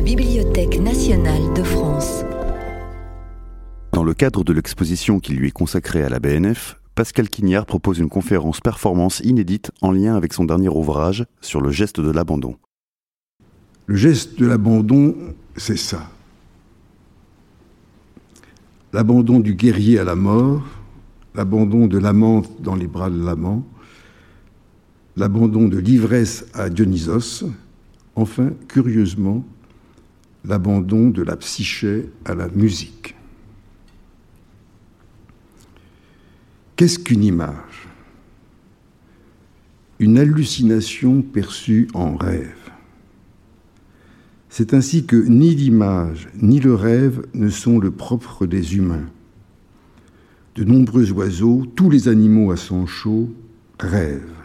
la Bibliothèque nationale de France. Dans le cadre de l'exposition qui lui est consacrée à la BNF, Pascal Quignard propose une conférence performance inédite en lien avec son dernier ouvrage sur le geste de l'abandon. Le geste de l'abandon, c'est ça. L'abandon du guerrier à la mort, l'abandon de l'amante dans les bras de l'amant, l'abandon de l'ivresse à Dionysos, enfin, curieusement, l'abandon de la psyché à la musique. Qu'est-ce qu'une image? Une hallucination perçue en rêve. C'est ainsi que ni l'image ni le rêve ne sont le propre des humains. De nombreux oiseaux, tous les animaux à sang chaud, rêvent.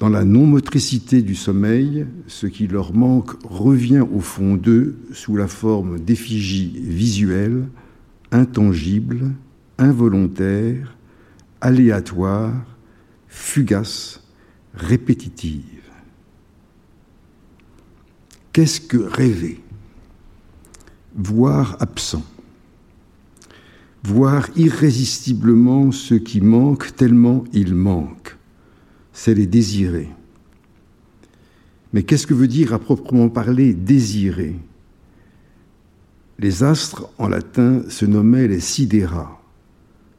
Dans la non-motricité du sommeil, ce qui leur manque revient au fond d'eux sous la forme d'effigies visuelles, intangibles, involontaire, aléatoire, fugace, répétitive. Qu'est-ce que rêver? Voir absent. Voir irrésistiblement ce qui manque tellement il manque. C'est les désirer. Mais qu'est-ce que veut dire à proprement parler désirer? Les astres en latin se nommaient les sidéra.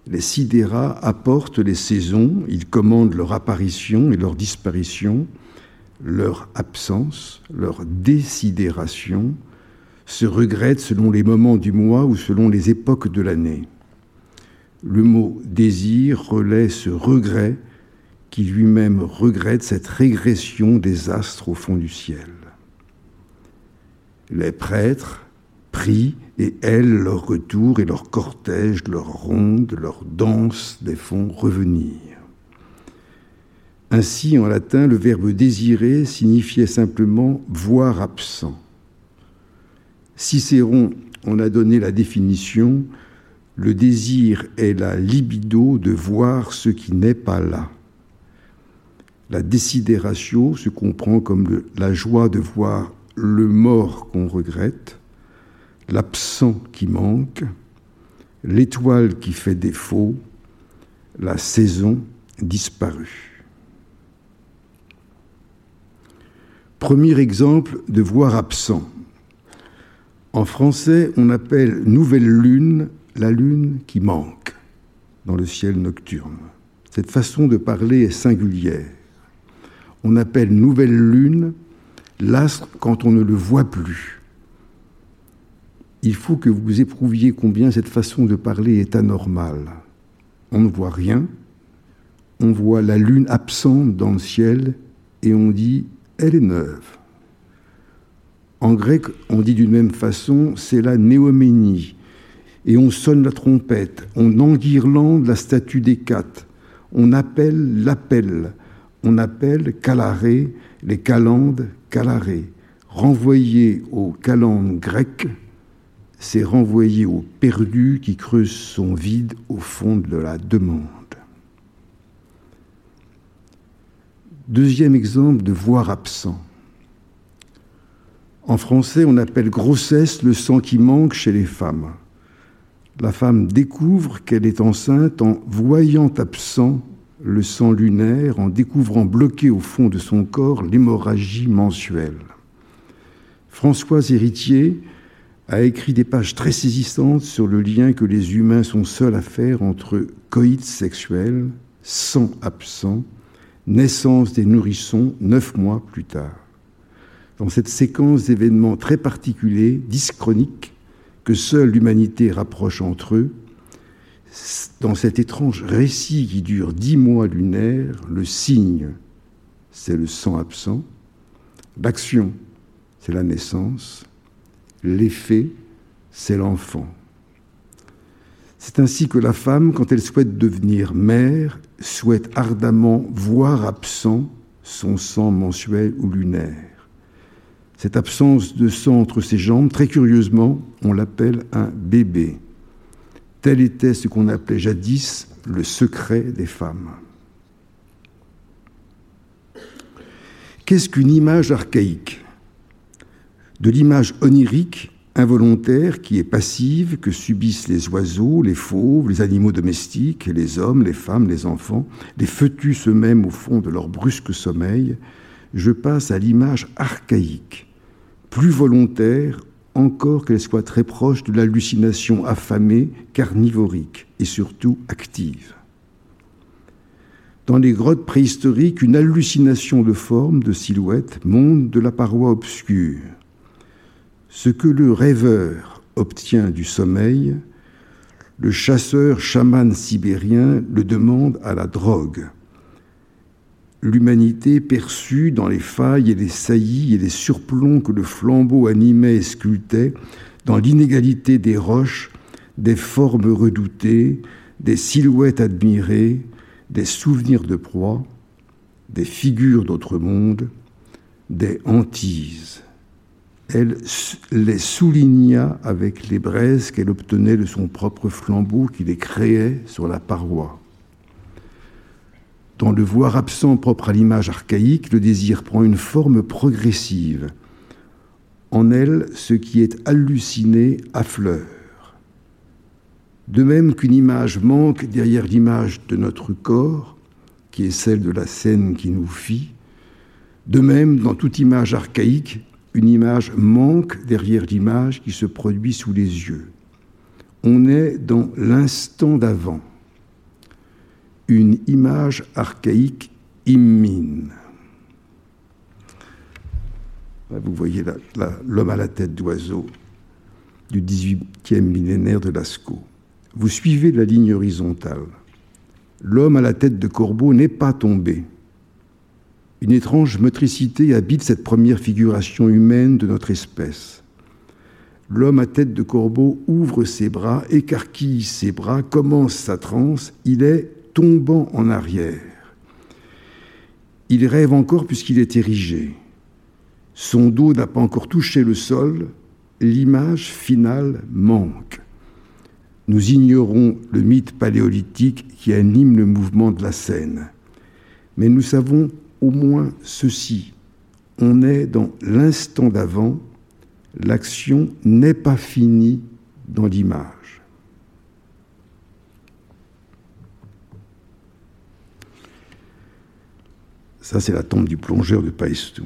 Les sidérats apportent les saisons, ils commandent leur apparition et leur disparition, leur absence, leur désidération, se regrettent selon les moments du mois ou selon les époques de l'année. Le mot désir relaie ce regret qui lui-même regrette cette régression des astres au fond du ciel. Les prêtres prient et elles, leur retour et leur cortège, leur ronde, leur danse des font revenir. Ainsi, en latin, le verbe désirer signifiait simplement voir absent. Cicéron en a donné la définition le désir est la libido de voir ce qui n'est pas là. La désidératio se comprend comme la joie de voir le mort qu'on regrette, l'absent qui manque, l'étoile qui fait défaut, la saison disparue. Premier exemple de voir absent. En français, on appelle nouvelle lune la lune qui manque dans le ciel nocturne. Cette façon de parler est singulière. On appelle nouvelle lune l'astre quand on ne le voit plus il faut que vous éprouviez combien cette façon de parler est anormale. On ne voit rien, on voit la lune absente dans le ciel et on dit elle est neuve. En grec, on dit d'une même façon c'est la néoménie. Et on sonne la trompette, on enguirlande la statue d'Hécate, on appelle l'appel, on appelle calaré les calendes calaré, renvoyés aux calendes grecques c'est renvoyer au perdu qui creuse son vide au fond de la demande. Deuxième exemple de voir absent. En français, on appelle grossesse le sang qui manque chez les femmes. La femme découvre qu'elle est enceinte en voyant absent le sang lunaire, en découvrant bloqué au fond de son corps l'hémorragie mensuelle. Françoise Héritier a écrit des pages très saisissantes sur le lien que les humains sont seuls à faire entre coït sexuel, sang absent, naissance des nourrissons neuf mois plus tard. Dans cette séquence d'événements très particuliers, dyschroniques, que seule l'humanité rapproche entre eux, dans cet étrange récit qui dure dix mois lunaires, le signe, c'est le sang absent, l'action, c'est la naissance, l'effet, c'est l'enfant. C'est ainsi que la femme, quand elle souhaite devenir mère, souhaite ardemment voir absent son sang mensuel ou lunaire. Cette absence de sang entre ses jambes, très curieusement, on l'appelle un bébé. Tel était ce qu'on appelait jadis le secret des femmes. Qu'est-ce qu'une image archaïque? De l'image onirique, involontaire, qui est passive, que subissent les oiseaux, les fauves, les animaux domestiques, les hommes, les femmes, les enfants, les fœtus eux-mêmes au fond de leur brusque sommeil, je passe à l'image archaïque, plus volontaire encore qu'elle soit très proche de l'hallucination affamée, carnivorique et surtout active. Dans les grottes préhistoriques, une hallucination de forme, de silhouette, monte de la paroi obscure. Ce que le rêveur obtient du sommeil, le chasseur chaman sibérien le demande à la drogue l'humanité perçue dans les failles et les saillies et les surplombs que le flambeau animait et sculptait, dans l'inégalité des roches, des formes redoutées, des silhouettes admirées, des souvenirs de proie, des figures d'autres mondes, des hantises. Elle les souligna avec les braises qu'elle obtenait de son propre flambeau qui les créait sur la paroi. Dans le voir absent propre à l'image archaïque, le désir prend une forme progressive. En elle, ce qui est halluciné affleure. De même qu'une image manque derrière l'image de notre corps, qui est celle de la scène qui nous fit, de même, dans toute image archaïque, une image manque derrière l'image qui se produit sous les yeux. On est dans l'instant d'avant une image archaïque immine. Vous voyez l'homme à la tête d'oiseau du 18e millénaire de Lascaux. Vous suivez la ligne horizontale. L'homme à la tête de corbeau n'est pas tombé. Une étrange motricité habite cette première figuration humaine de notre espèce. L'homme à tête de corbeau ouvre ses bras, écarquille ses bras, commence sa transe. Il est tombant en arrière. Il rêve encore puisqu'il est érigé. Son dos n'a pas encore touché le sol, l'image finale manque. Nous ignorons le mythe paléolithique qui anime le mouvement de la scène. Mais nous savons au moins ceci. On est dans l'instant d'avant, l'action n'est pas finie dans l'image. Ça, c'est la tombe du plongeur de Paestum.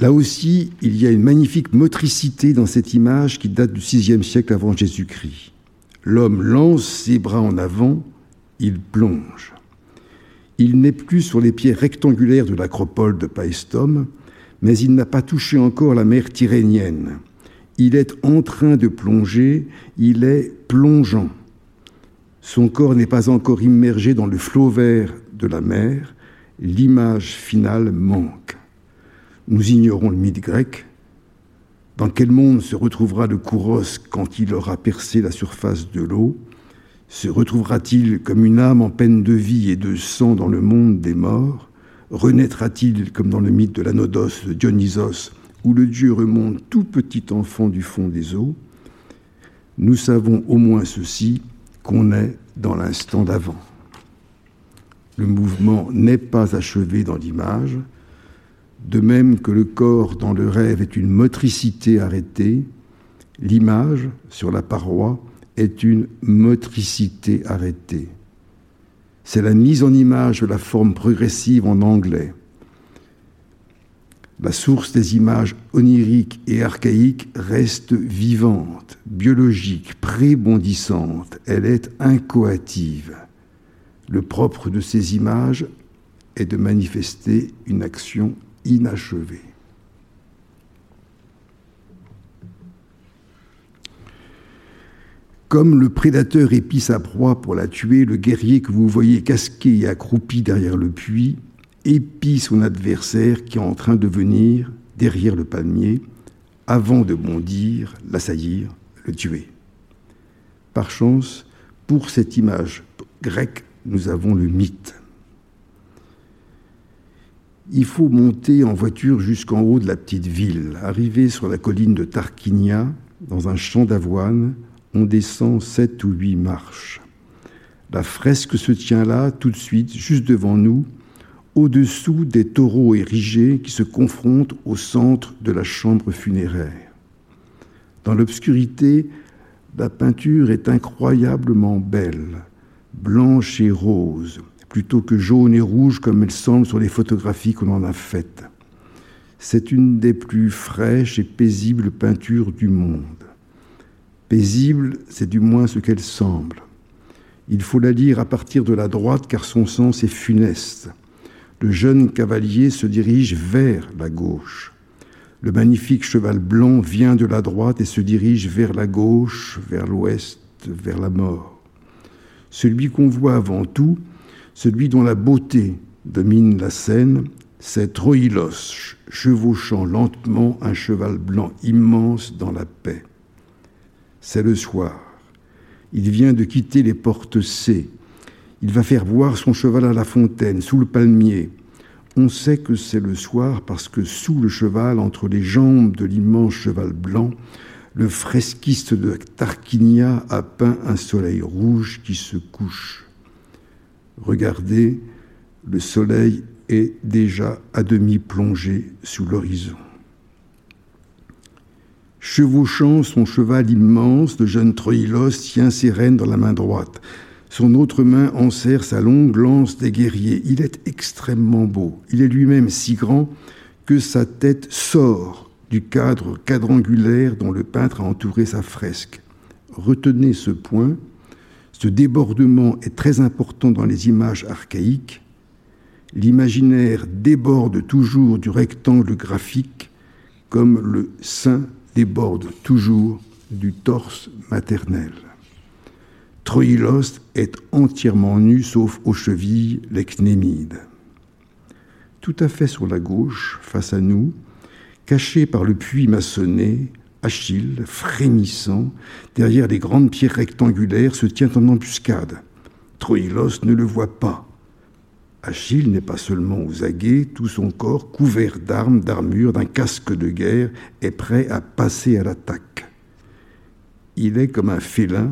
Là aussi, il y a une magnifique motricité dans cette image qui date du VIe siècle avant Jésus-Christ. L'homme lance ses bras en avant, il plonge. Il n'est plus sur les pieds rectangulaires de l'acropole de Paestum, mais il n'a pas touché encore la mer Tyrrhénienne. Il est en train de plonger, il est plongeant. Son corps n'est pas encore immergé dans le flot vert de la mer, l'image finale manque. Nous ignorons le mythe grec. Dans quel monde se retrouvera le Kouros quand il aura percé la surface de l'eau? Se retrouvera-t-il comme une âme en peine de vie et de sang dans le monde des morts? Renaîtra-t-il comme dans le mythe de l'Anodos de Dionysos, où le dieu remonte tout petit enfant du fond des eaux? Nous savons au moins ceci, qu'on est dans l'instant d'avant le mouvement n'est pas achevé dans l'image, de même que le corps dans le rêve est une motricité arrêtée, l'image sur la paroi est une motricité arrêtée. C'est la mise en image de la forme progressive en anglais. La source des images oniriques et archaïques reste vivante, biologique, prébondissante. Elle est incoative. Le propre de ces images est de manifester une action inachevée. Comme le prédateur épie sa proie pour la tuer, le guerrier que vous voyez casqué et accroupi derrière le puits épie son adversaire qui est en train de venir derrière le palmier avant de bondir, l'assaillir, le tuer. Par chance, pour cette image grecque nous avons le mythe. Il faut monter en voiture jusqu'en haut de la petite ville. Arrivé sur la colline de Tarquinia, dans un champ d'avoine, on descend sept ou huit marches. La fresque se tient là, tout de suite, juste devant nous, au-dessous des taureaux érigés qui se confrontent au centre de la chambre funéraire. Dans l'obscurité, la peinture est incroyablement belle, blanche et rose, plutôt que jaune et rouge comme elle semble sur les photographies qu'on en a faites. C'est une des plus fraîches et paisibles peintures du monde. Paisible, c'est du moins ce qu'elle semble. Il faut la lire à partir de la droite car son sens est funeste. Le jeune cavalier se dirige vers la gauche. Le magnifique cheval blanc vient de la droite et se dirige vers la gauche, vers l'ouest, vers la mort. Celui qu'on voit avant tout, celui dont la beauté domine la scène, c'est Troïlos, chevauchant lentement un cheval blanc immense dans la paix. C'est le soir. Il vient de quitter les portes C. Il va faire boire son cheval à la fontaine, sous le palmier. On sait que c'est le soir parce que sous le cheval, entre les jambes de l'immense cheval blanc, le fresquiste de Tarquinia a peint un soleil rouge qui se couche. Regardez, le soleil est déjà à demi plongé sous l'horizon. Chevauchant son cheval immense, le jeune Troïlos tient ses rênes dans la main droite. Son autre main enserre sa longue lance des guerriers. Il est extrêmement beau. Il est lui-même si grand que sa tête sort du cadre quadrangulaire dont le peintre a entouré sa fresque. Retenez ce point. Ce débordement est très important dans les images archaïques. L'imaginaire déborde toujours du rectangle graphique comme le sein déborde toujours du torse maternel. Troïlos est entièrement nu sauf aux chevilles, les cnémides. Tout à fait sur la gauche, face à nous, caché par le puits maçonné, Achille, frémissant, derrière les grandes pierres rectangulaires, se tient en embuscade. Troïlos ne le voit pas. Achille n'est pas seulement aux aguets, tout son corps, couvert d'armes, d'armures, d'un casque de guerre, est prêt à passer à l'attaque. Il est comme un félin,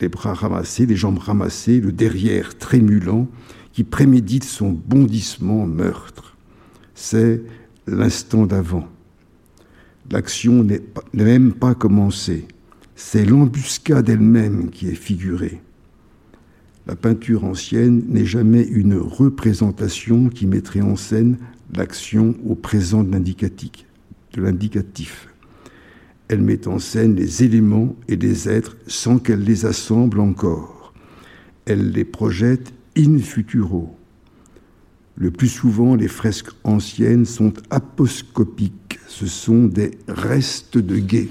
les bras ramassés, les jambes ramassées, le derrière trémulant, qui prémédite son bondissement meurtre. C'est l'instant d'avant. L'action n'est même pas commencée. C'est l'embuscade elle-même qui est figurée. La peinture ancienne n'est jamais une représentation qui mettrait en scène l'action au présent de l'indicatif. Elle met en scène les éléments et les êtres sans qu'elle les assemble encore. Elle les projette in futuro. Le plus souvent, les fresques anciennes sont aposcopiques. Ce sont des restes de guet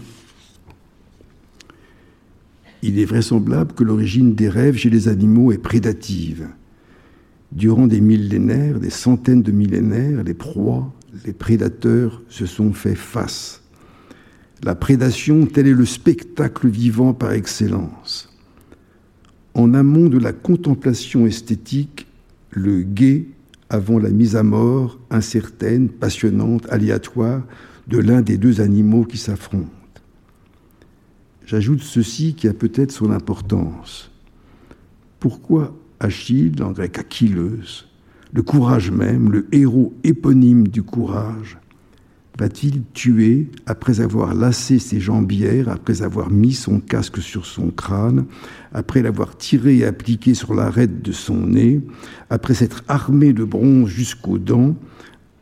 il est vraisemblable que l'origine des rêves chez les animaux est prédative. Durant des millénaires, des centaines de millénaires, les proies, les prédateurs se sont fait face. La prédation, tel est le spectacle vivant par excellence. En amont de la contemplation esthétique, le guet avant la mise à mort incertaine, passionnante, aléatoire de l'un des deux animaux qui s'affrontent. J'ajoute ceci qui a peut-être son importance. Pourquoi Achille, en grec Achilleus, le courage même, le héros éponyme du courage, va-t-il tuer après avoir lassé ses jambières, après avoir mis son casque sur son crâne, après l'avoir tiré et appliqué sur l'arête de son nez, après s'être armé de bronze jusqu'aux dents,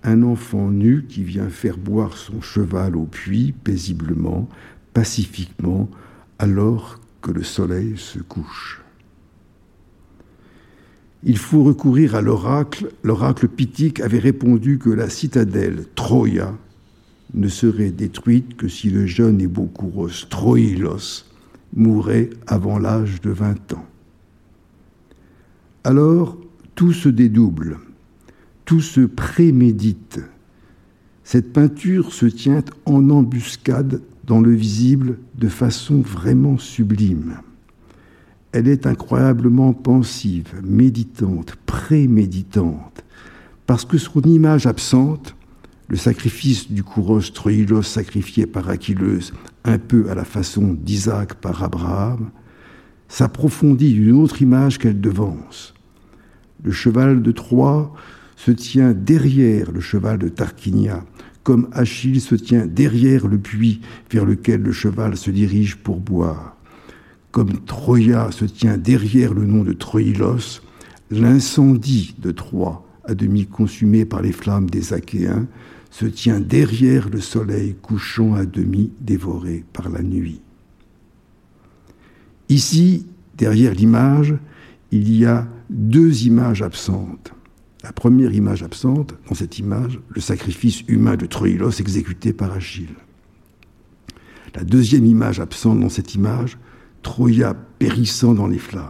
un enfant nu qui vient faire boire son cheval au puits paisiblement, pacifiquement alors que le soleil se couche. Il faut recourir à l'oracle. L'oracle pitique avait répondu que la citadelle Troia ne serait détruite que si le jeune et beau Kouros Troïlos mourait avant l'âge de 20 ans. Alors, tout se dédouble, tout se prémédite. Cette peinture se tient en embuscade dans le visible de façon vraiment sublime. Elle est incroyablement pensive, méditante, préméditante, parce que son image absente, le sacrifice du couros Troïlos sacrifié par Achilleus, un peu à la façon d'Isaac par Abraham, s'approfondit d'une autre image qu'elle devance. Le cheval de Troie se tient derrière le cheval de Tarquinia, comme Achille se tient derrière le puits vers lequel le cheval se dirige pour boire. Comme Troia se tient derrière le nom de Troïlos, l'incendie de Troie, à demi consumé par les flammes des Achéens, se tient derrière le soleil couchant à demi dévoré par la nuit. Ici, derrière l'image, il y a deux images absentes. La première image absente, dans cette image, le sacrifice humain de Troïlos exécuté par Achille. La deuxième image absente dans cette image, Troya périssant dans les flammes.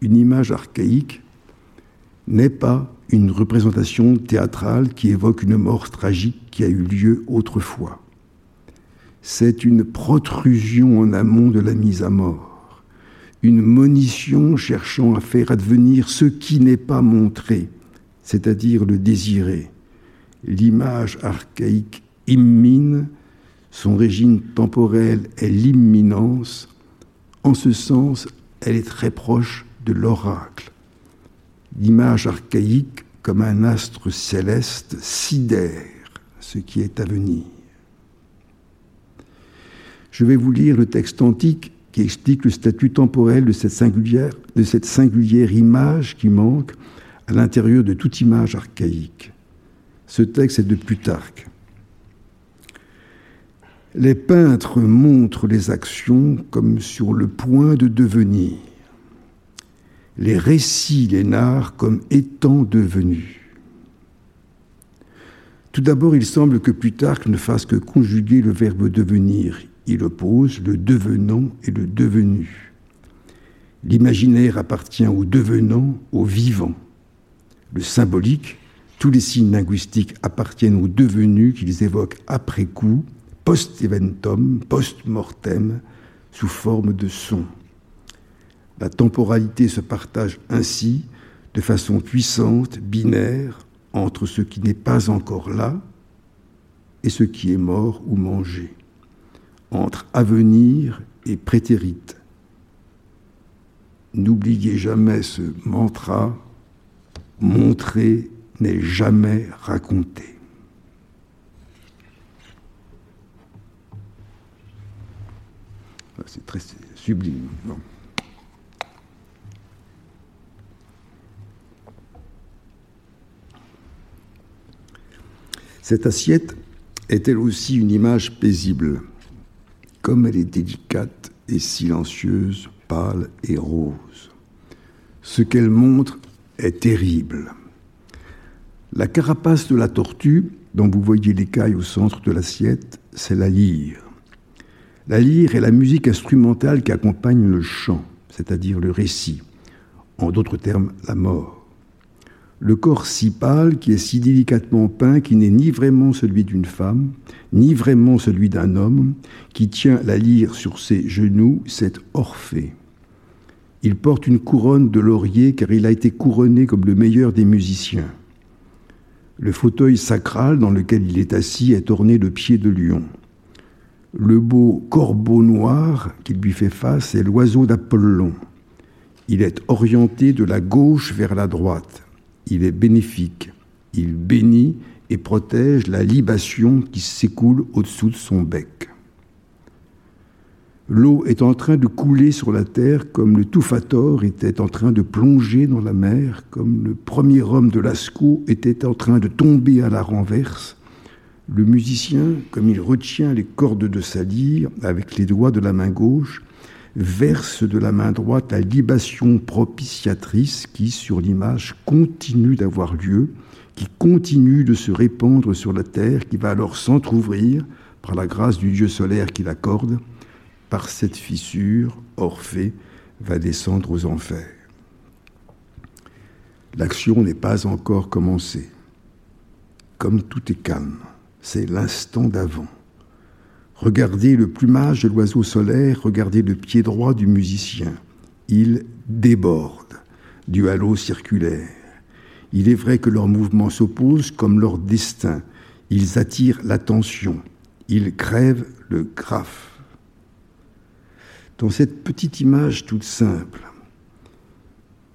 Une image archaïque n'est pas une représentation théâtrale qui évoque une mort tragique qui a eu lieu autrefois. C'est une protrusion en amont de la mise à mort une monition cherchant à faire advenir ce qui n'est pas montré, c'est-à-dire le désiré. L'image archaïque immine, son régime temporel est l'imminence. En ce sens, elle est très proche de l'oracle. L'image archaïque, comme un astre céleste, sidère ce qui est à venir. Je vais vous lire le texte antique qui explique le statut temporel de cette singulière, de cette singulière image qui manque à l'intérieur de toute image archaïque. Ce texte est de Plutarque. Les peintres montrent les actions comme sur le point de devenir, les récits les narrent comme étant devenus. Tout d'abord, il semble que Plutarque ne fasse que conjuguer le verbe devenir il oppose le devenant et le devenu. L'imaginaire appartient au devenant, au vivant. Le symbolique, tous les signes linguistiques appartiennent au devenu qu'ils évoquent après coup, post-eventum, post-mortem, sous forme de son. La temporalité se partage ainsi, de façon puissante, binaire, entre ce qui n'est pas encore là et ce qui est mort ou mangé entre avenir et prétérite. N'oubliez jamais ce mantra, montrer n'est jamais raconté. Ah, c'est très sublime. Cette assiette est elle aussi une image paisible comme elle est délicate et silencieuse, pâle et rose. Ce qu'elle montre est terrible. La carapace de la tortue, dont vous voyez l'écaille au centre de l'assiette, c'est la lyre. La lyre est la musique instrumentale qui accompagne le chant, c'est-à-dire le récit, en d'autres termes la mort le corps si pâle, qui est si délicatement peint, qui n'est ni vraiment celui d'une femme, ni vraiment celui d'un homme, qui tient la lyre sur ses genoux, c'est Orphée. Il porte une couronne de laurier car il a été couronné comme le meilleur des musiciens. Le fauteuil sacral dans lequel il est assis est orné de pieds de lion. Le beau corbeau noir qui lui fait face est l'oiseau d'Apollon. Il est orienté de la gauche vers la droite il est bénéfique. Il bénit et protège la libation qui s'écoule au-dessous de son bec. L'eau est en train de couler sur la terre comme le Tufator était en train de plonger dans la mer, comme le premier homme de Lascaux était en train de tomber à la renverse. Le musicien, comme il retient les cordes de sa lyre avec les doigts de la main gauche, verse de la main droite la libation propitiatrice qui, sur l'image, continue d'avoir lieu, qui continue de se répandre sur la terre, qui va alors s'entr'ouvrir par la grâce du Dieu solaire qui l'accorde. Par cette fissure, Orphée va descendre aux enfers. L'action n'est pas encore commencée. Comme tout est calme, c'est l'instant d'avant. Regardez le plumage de l'oiseau solaire, regardez le pied droit du musicien. Il déborde du halo circulaire. Il est vrai que leurs mouvements s'opposent comme leur destin. Ils attirent l'attention. Ils crèvent le graphe. Dans cette petite image toute simple,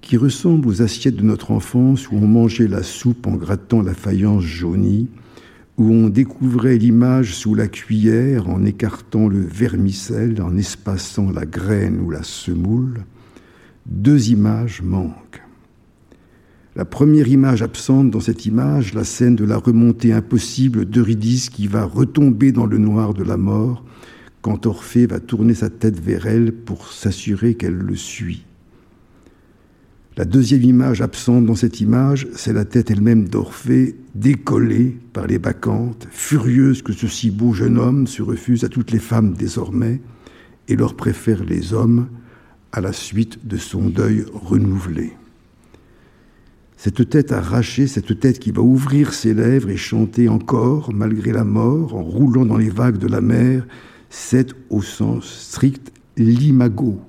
qui ressemblent aux assiettes de notre enfance où on mangeait la soupe en grattant la faïence jaunie, où on découvrait l'image sous la cuillère en écartant le vermicelle, en espaçant la graine ou la semoule, deux images manquent. La première image absente dans cette image, la scène de la remontée impossible d'Eurydice qui va retomber dans le noir de la mort quand Orphée va tourner sa tête vers elle pour s'assurer qu'elle le suit. La deuxième image absente dans cette image, c'est la tête elle-même d'Orphée, décollée par les bacchantes, furieuse que ce si beau jeune homme se refuse à toutes les femmes désormais et leur préfère les hommes à la suite de son deuil renouvelé. Cette tête arrachée, cette tête qui va ouvrir ses lèvres et chanter encore, malgré la mort, en roulant dans les vagues de la mer, c'est au sens strict l'imago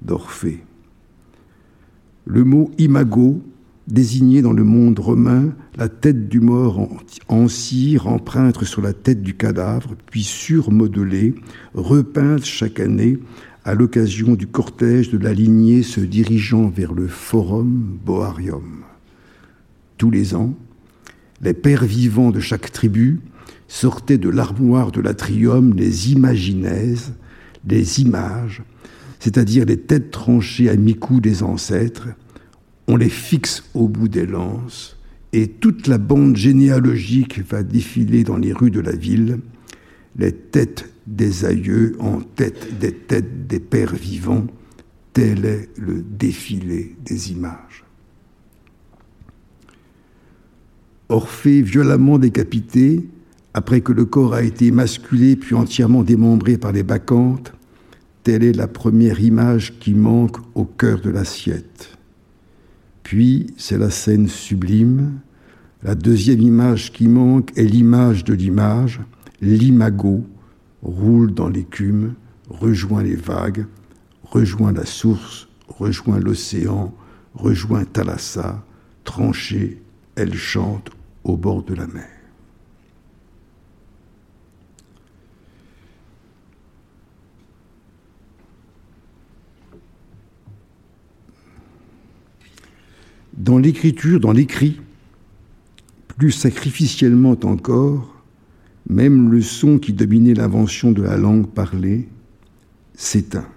d'Orphée. Le mot imago désignait dans le monde romain la tête du mort en, cire, empreinte sur la tête du cadavre, puis surmodelée, repeinte chaque année à l'occasion du cortège de la lignée se dirigeant vers le Forum Boarium. Tous les ans, les pères vivants de chaque tribu sortaient de l'armoire de l'atrium les imaginaises, les images, c'est-à-dire les têtes tranchées à mi-cou des ancêtres, on les fixe au bout des lances, et toute la bande généalogique va défiler dans les rues de la ville, les têtes des aïeux en tête des têtes des pères vivants, tel est le défilé des images. Orphée violemment décapité, après que le corps a été émasculé puis entièrement démembré par les bacchantes, Telle est la première image qui manque au cœur de l'assiette. Puis, c'est la scène sublime. La deuxième image qui manque est l'image de l'image. L'imago roule dans l'écume, rejoint les vagues, rejoint la source, rejoint l'océan, rejoint Thalassa, tranchée, elle chante au bord de la mer. Dans l'écriture, dans l'écrit, plus sacrificiellement encore, même le son qui dominait l'invention de la langue parlée s'éteint.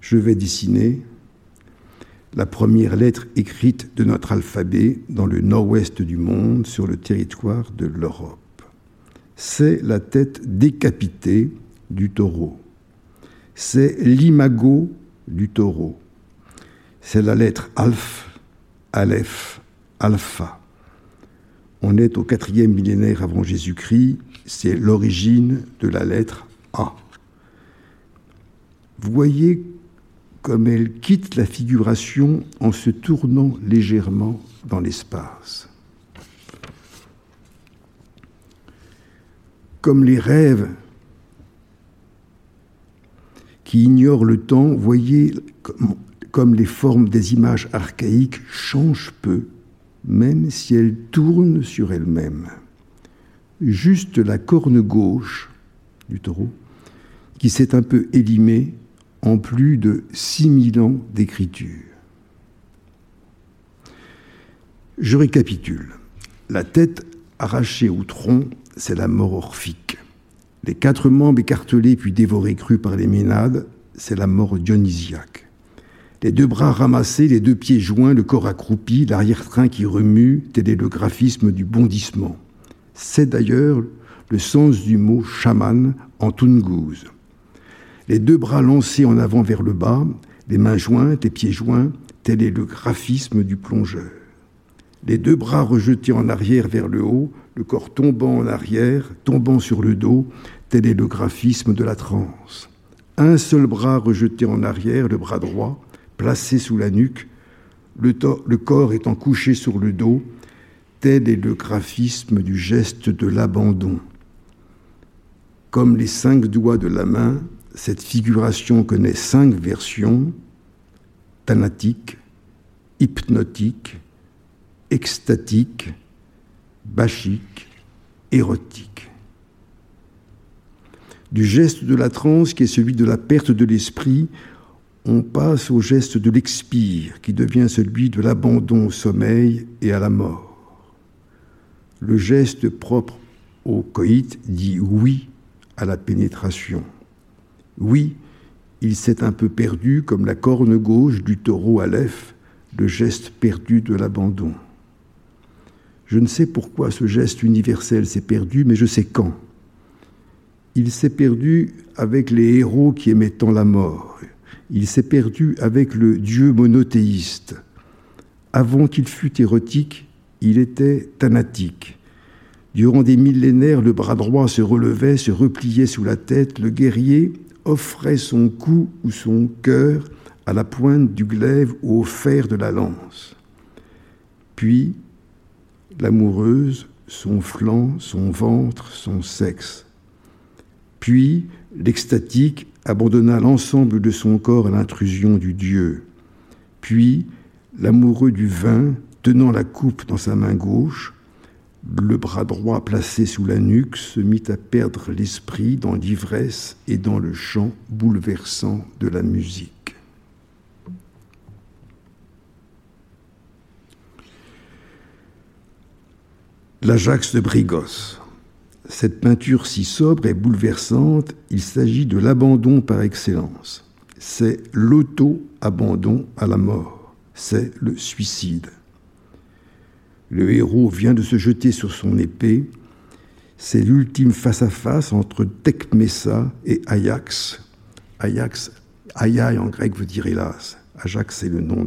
Je vais dessiner la première lettre écrite de notre alphabet dans le nord-ouest du monde, sur le territoire de l'Europe. C'est la tête décapitée du taureau. C'est l'imago du taureau c'est la lettre Alph, Aleph, Alpha. On est au quatrième millénaire avant Jésus-Christ, c'est l'origine de la lettre A. Voyez comme elle quitte la figuration en se tournant légèrement dans l'espace. Comme les rêves qui ignorent le temps, voyez comme les formes des images archaïques changent peu, même si elles tournent sur elles-mêmes. Juste la corne gauche du taureau, qui s'est un peu élimée en plus de 6000 ans d'écriture. Je récapitule. La tête arrachée au tronc, c'est la mort orphique. Les quatre membres écartelés puis dévorés crus par les ménades, c'est la mort dionysiaque les deux bras ramassés, les deux pieds joints, le corps accroupi, l'arrière-train qui remue, tel est le graphisme du bondissement. C'est d'ailleurs le sens du mot chaman en Tungouz. Les deux bras lancés en avant vers le bas, les mains jointes, les pieds joints, tel est le graphisme du plongeur. Les deux bras rejetés en arrière vers le haut, le corps tombant en arrière, tombant sur le dos, tel est le graphisme de la transe. Un seul bras rejeté en arrière, le bras droit, placé sous la nuque, le, corps étant couché sur le dos, tel est le graphisme du geste de l'abandon. Comme les cinq doigts de la main, cette figuration connaît cinq versions thanatique, hypnotique, extatique, bachique, érotique. Du geste de la transe qui est celui de la perte de l'esprit, on passe au geste de l'expire qui devient celui de l'abandon au sommeil et à la mort. Le geste propre au coït dit oui à la pénétration. Oui, il s'est un peu perdu comme la corne gauche du taureau Aleph, le geste perdu de l'abandon. Je ne sais pourquoi ce geste universel s'est perdu, mais je sais quand. Il s'est perdu avec les héros qui aimaient tant la mort. Il s'est perdu avec le Dieu monothéiste. Avant qu'il fût érotique, il était thanatique. Durant des millénaires, le bras droit se relevait, se repliait sous la tête, le guerrier offrait son cou ou son cœur à la pointe du glaive ou au fer de la lance. Puis, l'amoureuse, son flanc, son ventre, son sexe. Puis, l'extatique abandonna l'ensemble de son corps à l'intrusion du Dieu. Puis, l'amoureux du vin, tenant la coupe dans sa main gauche, le bras droit placé sous la nuque, se mit à perdre l'esprit dans l'ivresse et dans le chant bouleversant de la musique. L'Ajax de Brigos. Cette peinture si sobre et bouleversante, il s'agit de l'abandon par excellence. C'est l'auto-abandon à la mort. C'est le suicide. Le héros vient de se jeter sur son épée. C'est l'ultime face-à-face entre Tecmessa et Ajax. Ajax, Ayai en grec veut dire hélas. Ajax, c'est le nom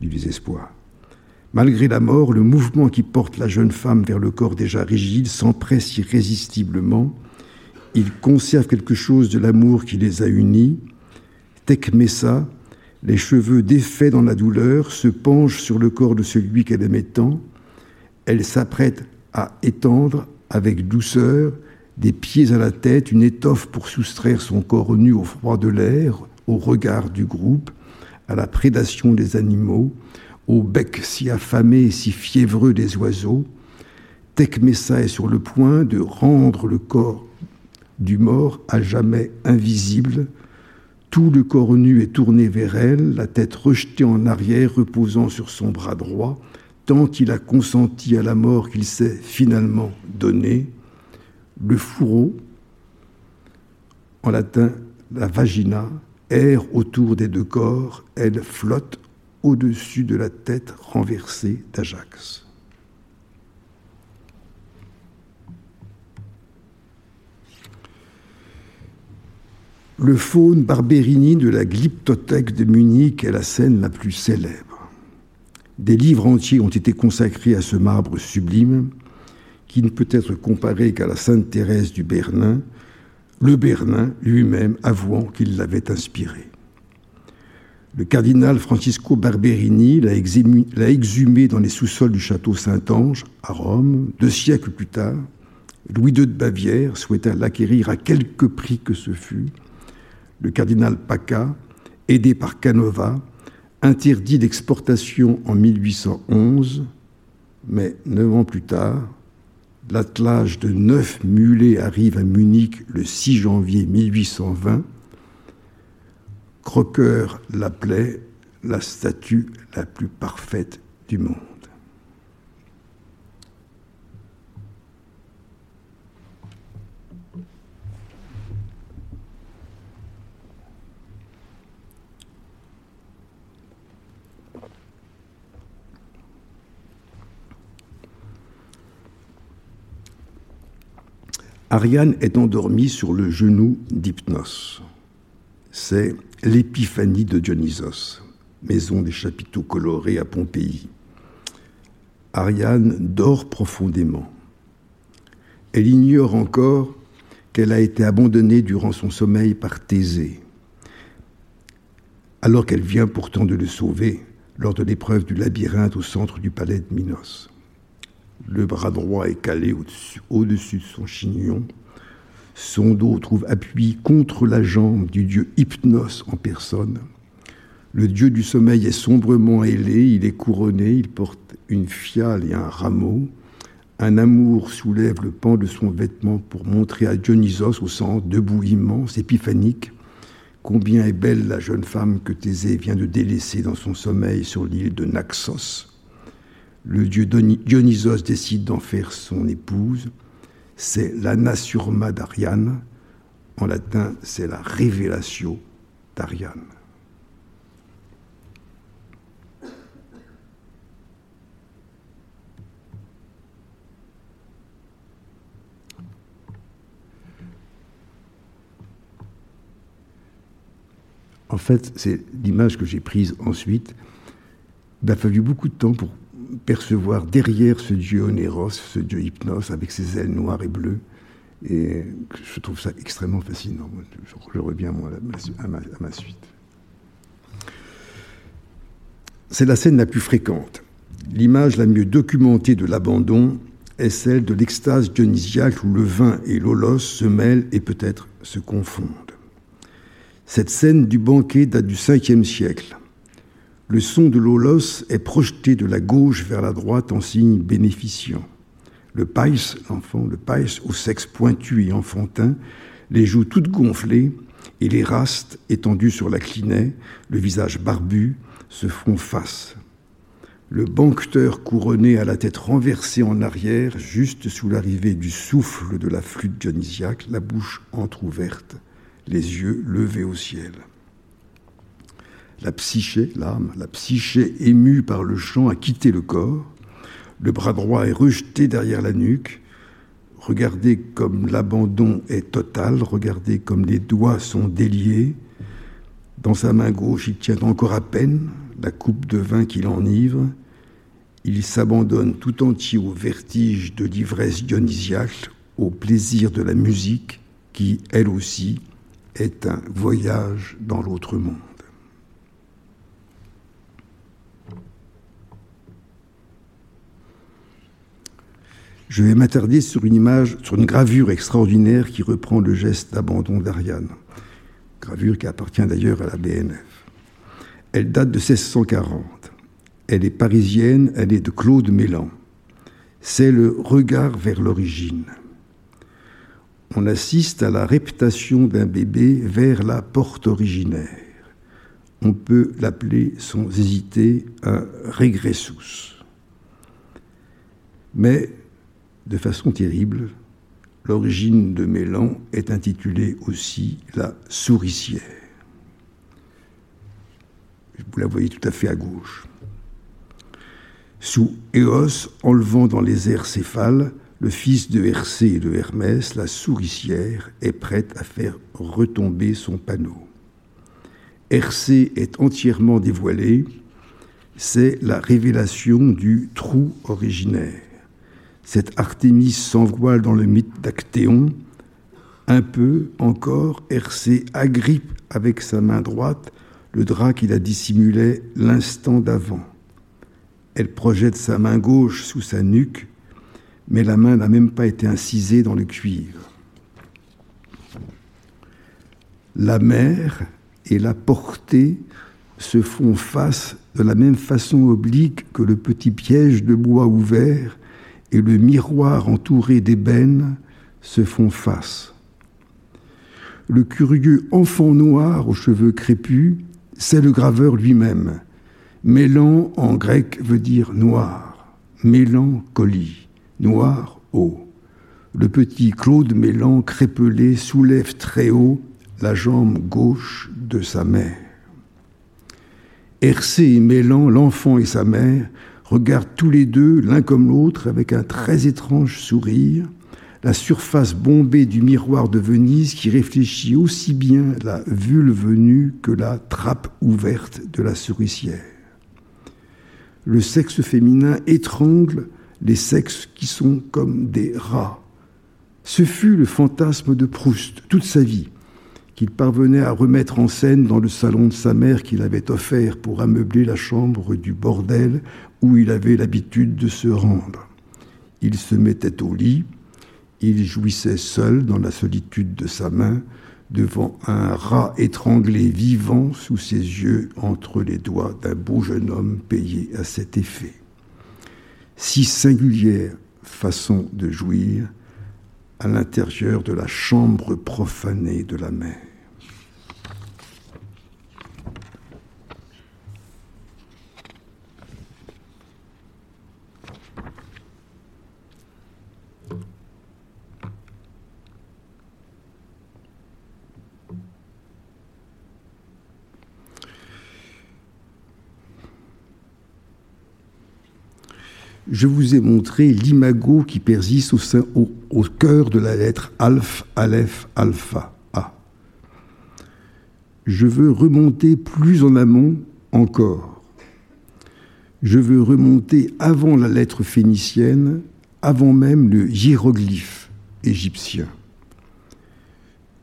du désespoir. Malgré la mort, le mouvement qui porte la jeune femme vers le corps déjà rigide s'empresse irrésistiblement. Il conserve quelque chose de l'amour qui les a unis. Tecmessa, les cheveux défaits dans la douleur, se penche sur le corps de celui qu'elle aimait tant. Elle s'apprête à étendre avec douceur, des pieds à la tête, une étoffe pour soustraire son corps nu au froid de l'air, au regard du groupe, à la prédation des animaux, au bec si affamé et si fiévreux des oiseaux. Tecmessa est sur le point de rendre le corps du mort à jamais invisible, tout le corps nu est tourné vers elle, la tête rejetée en arrière, reposant sur son bras droit, tant qu'il a consenti à la mort qu'il s'est finalement donné. Le fourreau, en latin la vagina, erre autour des deux corps, elle flotte au-dessus de la tête renversée d'Ajax. Le faune Barberini de la Glyptothèque de Munich est la scène la plus célèbre. Des livres entiers ont été consacrés à ce marbre sublime, qui ne peut être comparé qu'à la Sainte Thérèse du Bernin, le Bernin lui-même avouant qu'il l'avait inspiré. Le cardinal Francisco Barberini l'a exhumé dans les sous-sols du château Saint-Ange, à Rome, deux siècles plus tard. Louis II de Bavière souhaita l'acquérir à quelque prix que ce fût le cardinal Paca, aidé par Canova, interdit l'exportation en 1811, mais neuf ans plus tard, l'attelage de neuf mulets arrive à Munich le 6 janvier 1820. Crocker l'appelait la statue la plus parfaite du monde. Ariane est endormie sur le genou d'Hypnos. C'est l'épiphanie de Dionysos, maison des chapiteaux colorés à Pompéi. Ariane dort profondément. Elle ignore encore qu'elle a été abandonnée durant son sommeil par Thésée, alors qu'elle vient pourtant de le sauver lors de l'épreuve du labyrinthe au centre du palais de Minos. Le bras droit est calé au-dessus de son chignon. Son dos trouve appui contre la jambe du dieu Hypnos en personne. Le dieu du sommeil est sombrement ailé, il est couronné, il porte une fiale et un rameau. Un amour soulève le pan de son vêtement pour montrer à Dionysos au centre, debout immense, épiphanique, Combien est belle la jeune femme que Thésée vient de délaisser dans son sommeil sur l'île de Naxos. Le dieu Dionysos décide d'en faire son épouse. C'est l'anasurma d'Ariane. En latin, c'est la révélation d'Ariane. En fait, c'est l'image que j'ai prise ensuite. Il fallu beaucoup de temps pour percevoir derrière ce dieu Onéros, ce dieu Hypnos, avec ses ailes noires et bleues. Et je trouve ça extrêmement fascinant. Je, reviens à, ma, à ma suite. C'est la scène la plus fréquente. L'image la mieux documentée de l'abandon est celle de l'extase dionysiaque où le vin et l'olos se mêlent et peut-être se confondent. Cette scène du banquet date du 5e siècle. Le son de l'olos est projeté de la gauche vers la droite en signe bénéficiant. Le pais, l'enfant, le pais au sexe pointu et enfantin, les joues toutes gonflées et les rastes étendus sur la clinée, le visage barbu, se font face. Le banqueteur couronné à la tête renversée en arrière, juste sous l'arrivée du souffle de la flûte dionysiaque, la bouche entr'ouverte les yeux levés au ciel. La psyché, l'âme, la psyché émue par le chant a quitté le corps, le bras droit est rejeté derrière la nuque, regardez comme l'abandon est total, regardez comme les doigts sont déliés, dans sa main gauche il tient encore à peine la coupe de vin qui l'enivre, il s'abandonne tout entier au vertige de l'ivresse dionysiaque, au plaisir de la musique qui, elle aussi, est un voyage dans l'autre monde. Je vais m'attarder sur une image, sur une gravure extraordinaire qui reprend le geste d'abandon d'Ariane. Gravure qui appartient d'ailleurs à la BNF. Elle date de 1640. Elle est parisienne, elle est de Claude Mélan. C'est le regard vers l'origine on assiste à la reptation d'un bébé vers la porte originaire. On peut l'appeler sans hésiter un régressus. Mais, de façon terrible, l'origine de Mélan est intitulée aussi la souricière. Vous la voyez tout à fait à gauche. Sous Éos, enlevant dans les airs céphales, le fils de Hercé et de Hermès, la souricière, est prête à faire retomber son panneau. Hercé est entièrement dévoilé, c'est la révélation du trou originaire. Cette Artémis s'envoile dans le mythe d'Actéon. Un peu encore, Hercé agrippe avec sa main droite le drap qu'il a dissimulé l'instant d'avant. Elle projette sa main gauche sous sa nuque mais la main n'a même pas été incisée dans le cuivre. La mer et la portée se font face de la même façon oblique que le petit piège de bois ouvert et le miroir entouré d'ébène se font face. Le curieux enfant noir aux cheveux crépus, c'est le graveur lui-même. Mélan en grec veut dire noir, mélancolie noir haut. Le petit Claude Mélan, crépelé, soulève très haut la jambe gauche de sa mère. Hercé et Mélan, l'enfant et sa mère, regardent tous les deux, l'un comme l'autre, avec un très étrange sourire, la surface bombée du miroir de Venise qui réfléchit aussi bien la vulve nue que la trappe ouverte de la souricière. Le sexe féminin étrangle les sexes qui sont comme des rats. Ce fut le fantasme de Proust toute sa vie, qu'il parvenait à remettre en scène dans le salon de sa mère qu'il avait offert pour ameubler la chambre du bordel où il avait l'habitude de se rendre. Il se mettait au lit, il jouissait seul dans la solitude de sa main, devant un rat étranglé vivant sous ses yeux entre les doigts d'un beau jeune homme payé à cet effet si singulière façon de jouir à l'intérieur de la chambre profanée de la mer. Je vous ai montré l'imago qui persiste au, au, cœur de la lettre alpha, aleph, alpha, a. Je veux remonter plus en amont encore. Je veux remonter avant la lettre phénicienne, avant même le hiéroglyphe égyptien.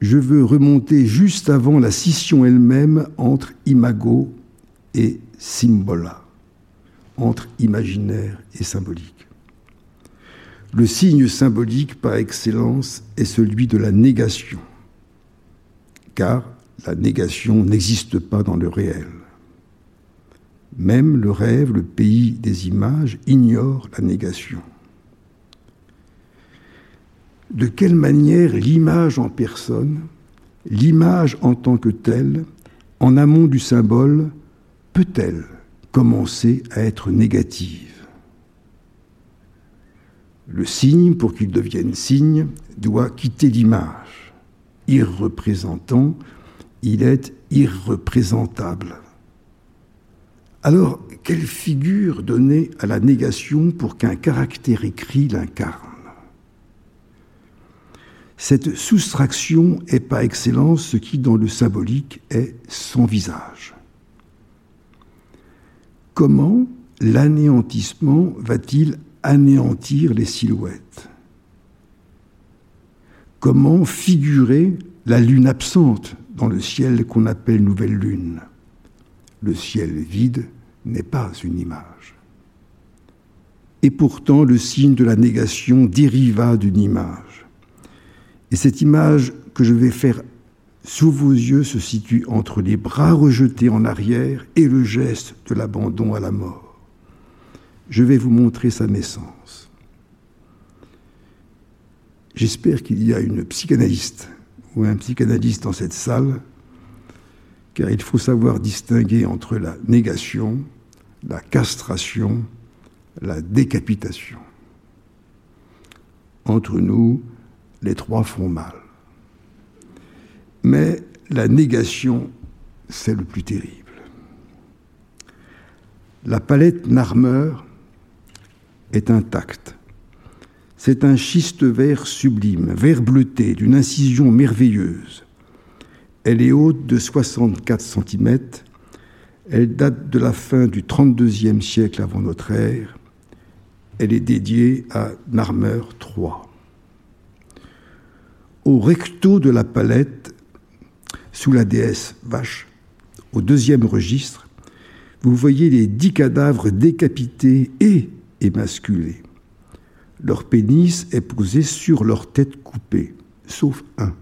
Je veux remonter juste avant la scission elle-même entre imago et symbola entre imaginaire et symbolique. Le signe symbolique par excellence est celui de la négation, car la négation n'existe pas dans le réel. Même le rêve, le pays des images, ignore la négation. De quelle manière l'image en personne, l'image en tant que telle, en amont du symbole, peut-elle commencer à être négative. Le signe, pour qu'il devienne signe, doit quitter l'image. Irreprésentant, il est irreprésentable. Alors, quelle figure donner à la négation pour qu'un caractère écrit l'incarne? Cette soustraction est par excellence ce qui, dans le symbolique, est son visage. Comment l'anéantissement va-t-il anéantir les silhouettes? Comment figurer la lune absente dans le ciel qu'on appelle nouvelle lune? Le ciel vide n'est pas une image. Et pourtant, le signe de la négation dériva d'une image. Et cette image que je vais faire sous vos yeux se situe entre les bras rejetés en arrière et le geste de l'abandon à la mort. Je vais vous montrer sa naissance. J'espère qu'il y a une psychanalyste ou un psychanalyste dans cette salle, car il faut savoir distinguer entre la négation, la castration, la décapitation. Entre nous, les trois font mal. Mais la négation, c'est le plus terrible. La palette Narmer est intacte. C'est un schiste vert sublime, vert bleuté, d'une incision merveilleuse. Elle est haute de 64 cm. Elle date de la fin du 32e siècle avant notre ère. Elle est dédiée à Narmer III. Au recto de la palette sous la déesse vache, au deuxième registre, vous voyez les dix cadavres décapités et émasculés. Leur pénis est posé sur leur tête coupée, sauf un.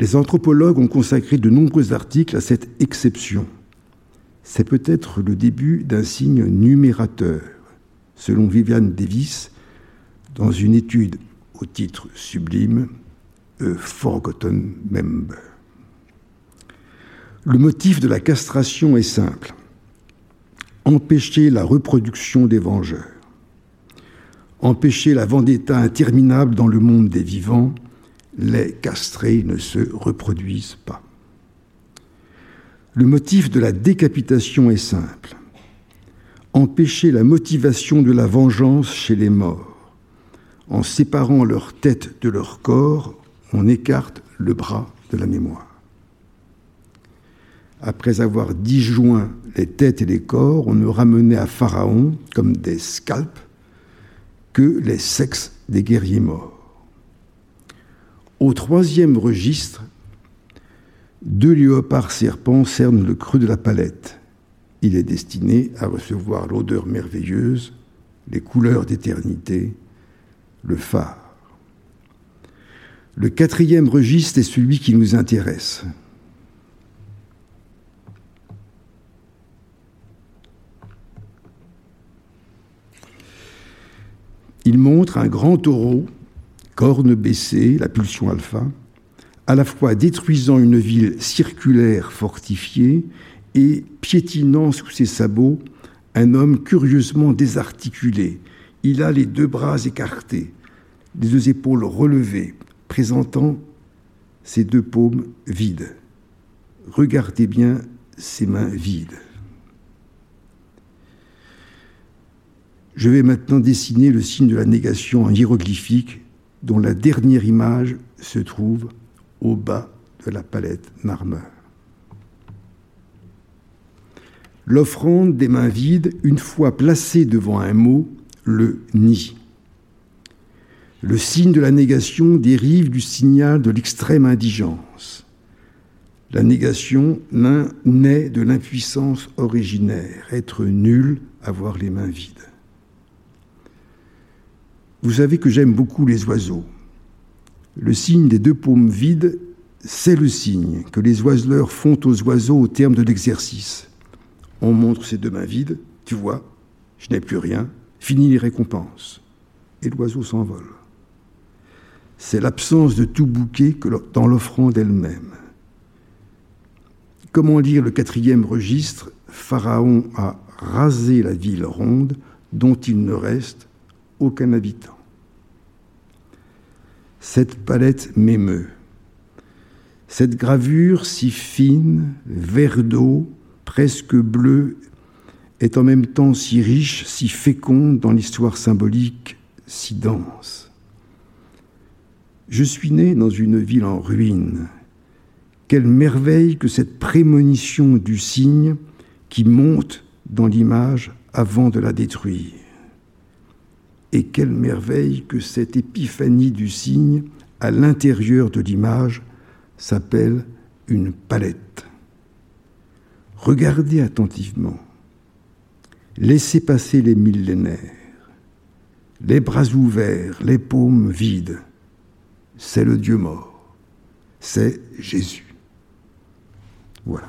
Les anthropologues ont consacré de nombreux articles à cette exception. C'est peut-être le début d'un signe numérateur, selon Viviane Davis, dans une étude au titre sublime a Forgotten Member. Le motif de la castration est simple. Empêcher la reproduction des vengeurs. Empêcher la vendetta interminable dans le monde des vivants. Les castrés ne se reproduisent pas. Le motif de la décapitation est simple. Empêcher la motivation de la vengeance chez les morts. En séparant leur tête de leur corps, on écarte le bras de la mémoire. Après avoir disjoint les têtes et les corps, on ne ramenait à Pharaon, comme des scalps, que les sexes des guerriers morts. Au troisième registre, deux léopards serpents cernent le creux de la palette. Il est destiné à recevoir l'odeur merveilleuse, les couleurs d'éternité, le phare. Le quatrième registre est celui qui nous intéresse. Il montre un grand taureau, corne baissée, la pulsion alpha, à la fois détruisant une ville circulaire fortifiée et piétinant sous ses sabots un homme curieusement désarticulé. Il a les deux bras écartés, les deux épaules relevées, présentant ses deux paumes vides. Regardez bien ses mains vides. Je vais maintenant dessiner le signe de la négation en hiéroglyphique dont la dernière image se trouve au bas de la palette marmeur. L'offrande des mains vides, une fois placée devant un mot, le nie. Le signe de la négation dérive du signal de l'extrême indigence. La négation naît de l'impuissance originaire, être nul, avoir les mains vides. Vous savez que j'aime beaucoup les oiseaux. Le signe des deux paumes vides, c'est le signe que les oiseleurs font aux oiseaux au terme de l'exercice. On montre ses deux mains vides, tu vois, je n'ai plus rien, fini les récompenses. Et l'oiseau s'envole. C'est l'absence de tout bouquet que dans l'offrande elle-même. Comment lire le quatrième registre? Pharaon a rasé la ville ronde dont il ne reste aucun habitant. Cette palette m'émeut. Cette gravure si fine, vert d'eau, presque bleue, est en même temps si riche, si féconde dans l'histoire symbolique, si dense. Je suis né dans une ville en ruine. Quelle merveille que cette prémonition du signe qui monte dans l'image avant de la détruire. Et quelle merveille que cette épiphanie du signe à l'intérieur de l'image s'appelle une palette. Regardez attentivement. Laissez passer les millénaires, les bras ouverts, les paumes vides. C'est le Dieu mort. C'est Jésus. Voilà.